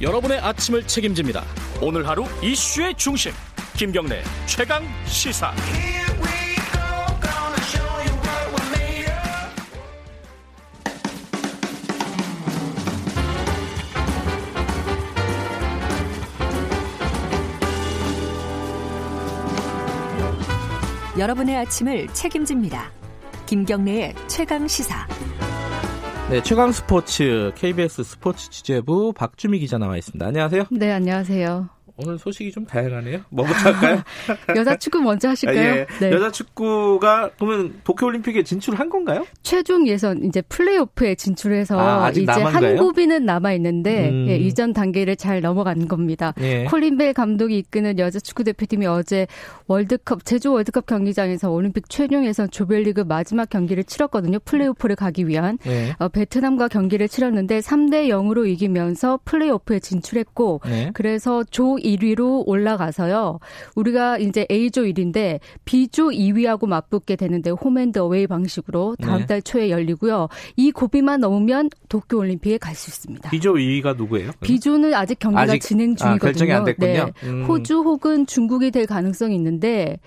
여러분의 아침을 책임집니다. 오늘 하루 이슈의 중심 김경래 최강 시사. 여러분의 아침을 책임집니다. 김경래의 최강 시사. 네, 최강 스포츠 KBS 스포츠 취재부 박주미 기자 나와 있습니다. 안녕하세요. 네, 안녕하세요. 오늘 소식이 좀 다양하네요. 뭐부터 할까요? 여자 축구 먼저 하실까요? 아, 예. 네. 여자 축구가 그러면 도쿄올림픽에 진출한 건가요? 최종 예선 이제 플레이오프에 진출해서 아, 이제 한 고비는 남아 있는데 음. 예, 이전 단계를 잘 넘어간 겁니다. 예. 콜린 벨 감독이 이끄는 여자 축구 대표팀이 어제 월드컵 제주 월드컵 경기장에서 올림픽 최종 예선 조별리그 마지막 경기를 치렀거든요. 플레이오프를 가기 위한 예. 어, 베트남과 경기를 치렀는데 3대 0으로 이기면서 플레이오프에 진출했고 예. 그래서 조 1위로 올라가서요. 우리가 이제 A조 1위인데 B조 2위하고 맞붙게 되는데 홈앤드 어웨이 방식으로 다음 네. 달 초에 열리고요. 이 고비만 넘으면 도쿄 올림픽에 갈 수 있습니다. B조 2위가 누구예요? B조는 아직 경기가 아직, 진행 아, 중이거든요. 아, 결정이 안 됐군요. 네. 음. 호주 혹은 중국이 될 가능성이 있는데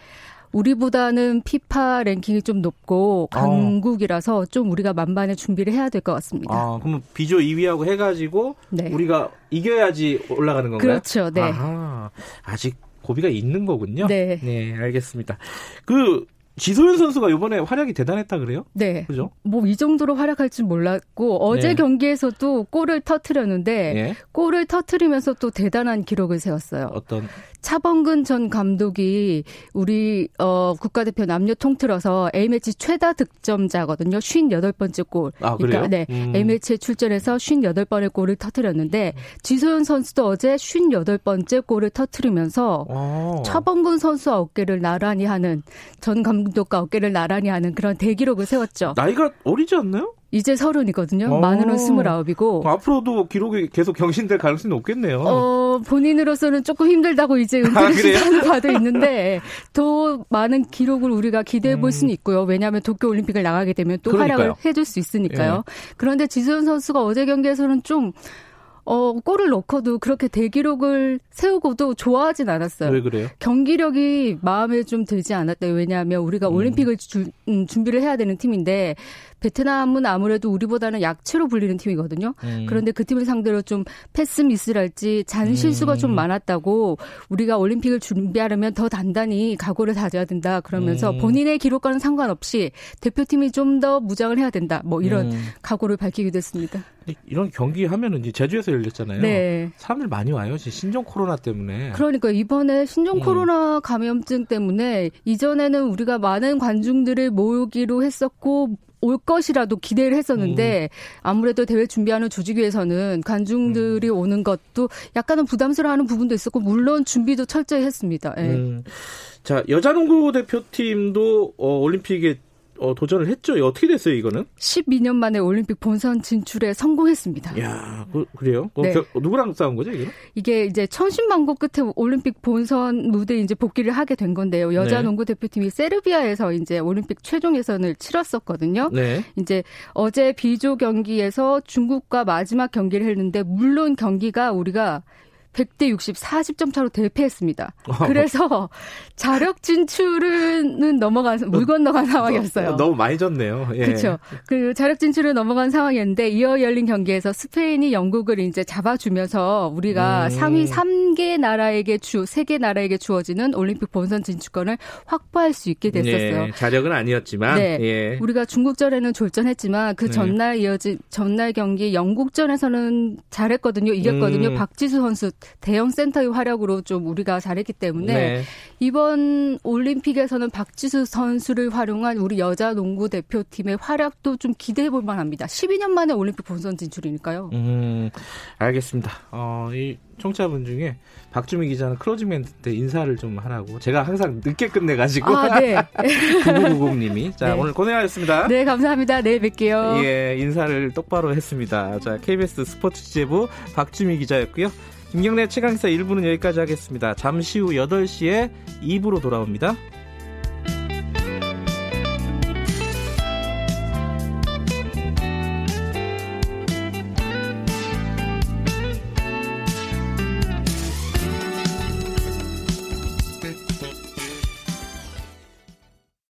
우리보다는 피파 랭킹이 좀 높고 어. 강국이라서 좀 우리가 만반의 준비를 해야 될 것 같습니다. 아, 그럼 비조 2위하고 해가지고 네. 우리가 이겨야지 올라가는 건가요? 그렇죠. 네. 아하, 아직 고비가 있는 거군요. 네. 네, 알겠습니다. 그 지소연 선수가 이번에 활약이 대단했다 그래요? 네. 그죠? 뭐 이 정도로 활약할 줄 몰랐고 어제 네. 경기에서도 골을 터트렸는데 네. 골을 터트리면서 또 대단한 기록을 세웠어요. 어떤 차범근 전 감독이 우리 어 국가대표 남녀 통틀어서 A매치 최다 득점자거든요. 58번째 골. 아, 그러니까 네. 음. A매치에 출전해서 58번의 골을 터트렸는데 지소연 선수도 어제 58번째 골을 터트리면서 오. 어. 차범근 선수와 어깨를 나란히 하는 전 감독과 어깨를 나란히 하는 그런 대기록을 세웠죠. 나이가 어리지 않나요? 이제 서른이거든요. 어. 만으로는 스물아홉이고. 앞으로도 기록이 계속 경신될 가능성이 높겠네요. 어, 본인으로서는 조금 힘들다고 이제 은퇴를 시사하는 바도 있는데 더 많은 기록을 우리가 기대해 볼 음. 수는 있고요. 왜냐하면 도쿄올림픽을 나가게 되면 또 그러니까요. 활약을 해줄 수 있으니까요. 예. 그런데 지수현 선수가 어제 경기에서는 좀 어, 골을 넣고도 그렇게 대기록을 세우고도 좋아하진 않았어요. 왜 그래요? 경기력이 마음에 좀 들지 않았다. 왜냐하면 우리가 음. 올림픽을 주, 음, 준비를 해야 되는 팀인데 베트남은 아무래도 우리보다는 약체로 불리는 팀이거든요. 음. 그런데 그 팀을 상대로 좀 패스 미스랄지 잔 실수가 음. 좀 많았다고 우리가 올림픽을 준비하려면 더 단단히 각오를 다져야 된다. 그러면서 음. 본인의 기록과는 상관없이 대표팀이 좀 더 무장을 해야 된다. 뭐 이런 음. 각오를 밝히기도 했습니다. 이런 경기 하면은 이제 제주에서 열렸잖아요. 네. 사람들 많이 와요. 신종 코로나 때문에. 그러니까 이번에 신종 음. 코로나 감염증 때문에 이전에는 우리가 많은 관중들을 모으기로 했었고 올 것이라도 기대를 했었는데 음. 아무래도 대회 준비하는 조직위에서는 관중들이 음. 오는 것도 약간은 부담스러워하는 부분도 있었고 물론 준비도 철저히 했습니다. 예. 음. 자 여자 농구 대표팀도 어, 올림픽에 어, 도전을 했죠. 어떻게 됐어요, 이거는? 12년 만에 올림픽 본선 진출에 성공했습니다. 야, 그, 래요 네. 겨, 누구랑 싸운 거죠, 이게? 이게 이제 천신만고 끝에 올림픽 본선 무대에 이제 복귀를 하게 된 건데요. 여자 네. 농구 대표팀이 세르비아에서 이제 올림픽 최종 예선을 치렀었거든요. 네. 이제 어제 비조 경기에서 중국과 마지막 경기를 했는데 물론 경기가 우리가 100대 60, 40점 차로 대패했습니다. 그래서 자력 진출은 넘어간 물 건너간 상황이었어요. 너무 많이 졌네요. 예. 그렇죠. 그 자력 진출은 넘어간 상황이었는데 이어 열린 경기에서 스페인이 영국을 이제 잡아주면서 우리가 음. 상위 3개 나라에게 주 3개 나라에게 주어지는 올림픽 본선 진출권을 확보할 수 있게 됐었어요. 예. 자력은 아니었지만 네. 예. 우리가 중국전에는 졸전했지만 그 네. 전날 이어진 전날 경기 영국전에서는 잘했거든요. 이겼거든요. 음. 박지수 선수 대형 센터의 활약으로 좀 우리가 잘했기 때문에 네. 이번 올림픽에서는 박지수 선수를 활용한 우리 여자 농구 대표팀의 활약도 좀 기대해 볼 만합니다. 12년 만에 올림픽 본선 진출이니까요. 음, 알겠습니다. 어, 이 청취자분 중에 박주미 기자는 closing 멘트 때 인사를 좀 하라고 제가 항상 늦게 끝내가지고 아, 네. 9990님이 자 네. 오늘 고생하셨습니다. 네 감사합니다. 내일 뵐게요. 예 인사를 똑바로 했습니다. 자 KBS 스포츠 취재부 박주미 기자였고요. 김경래 최강사 1부는 여기까지 하겠습니다. 잠시 후 8시에 2부로 돌아옵니다.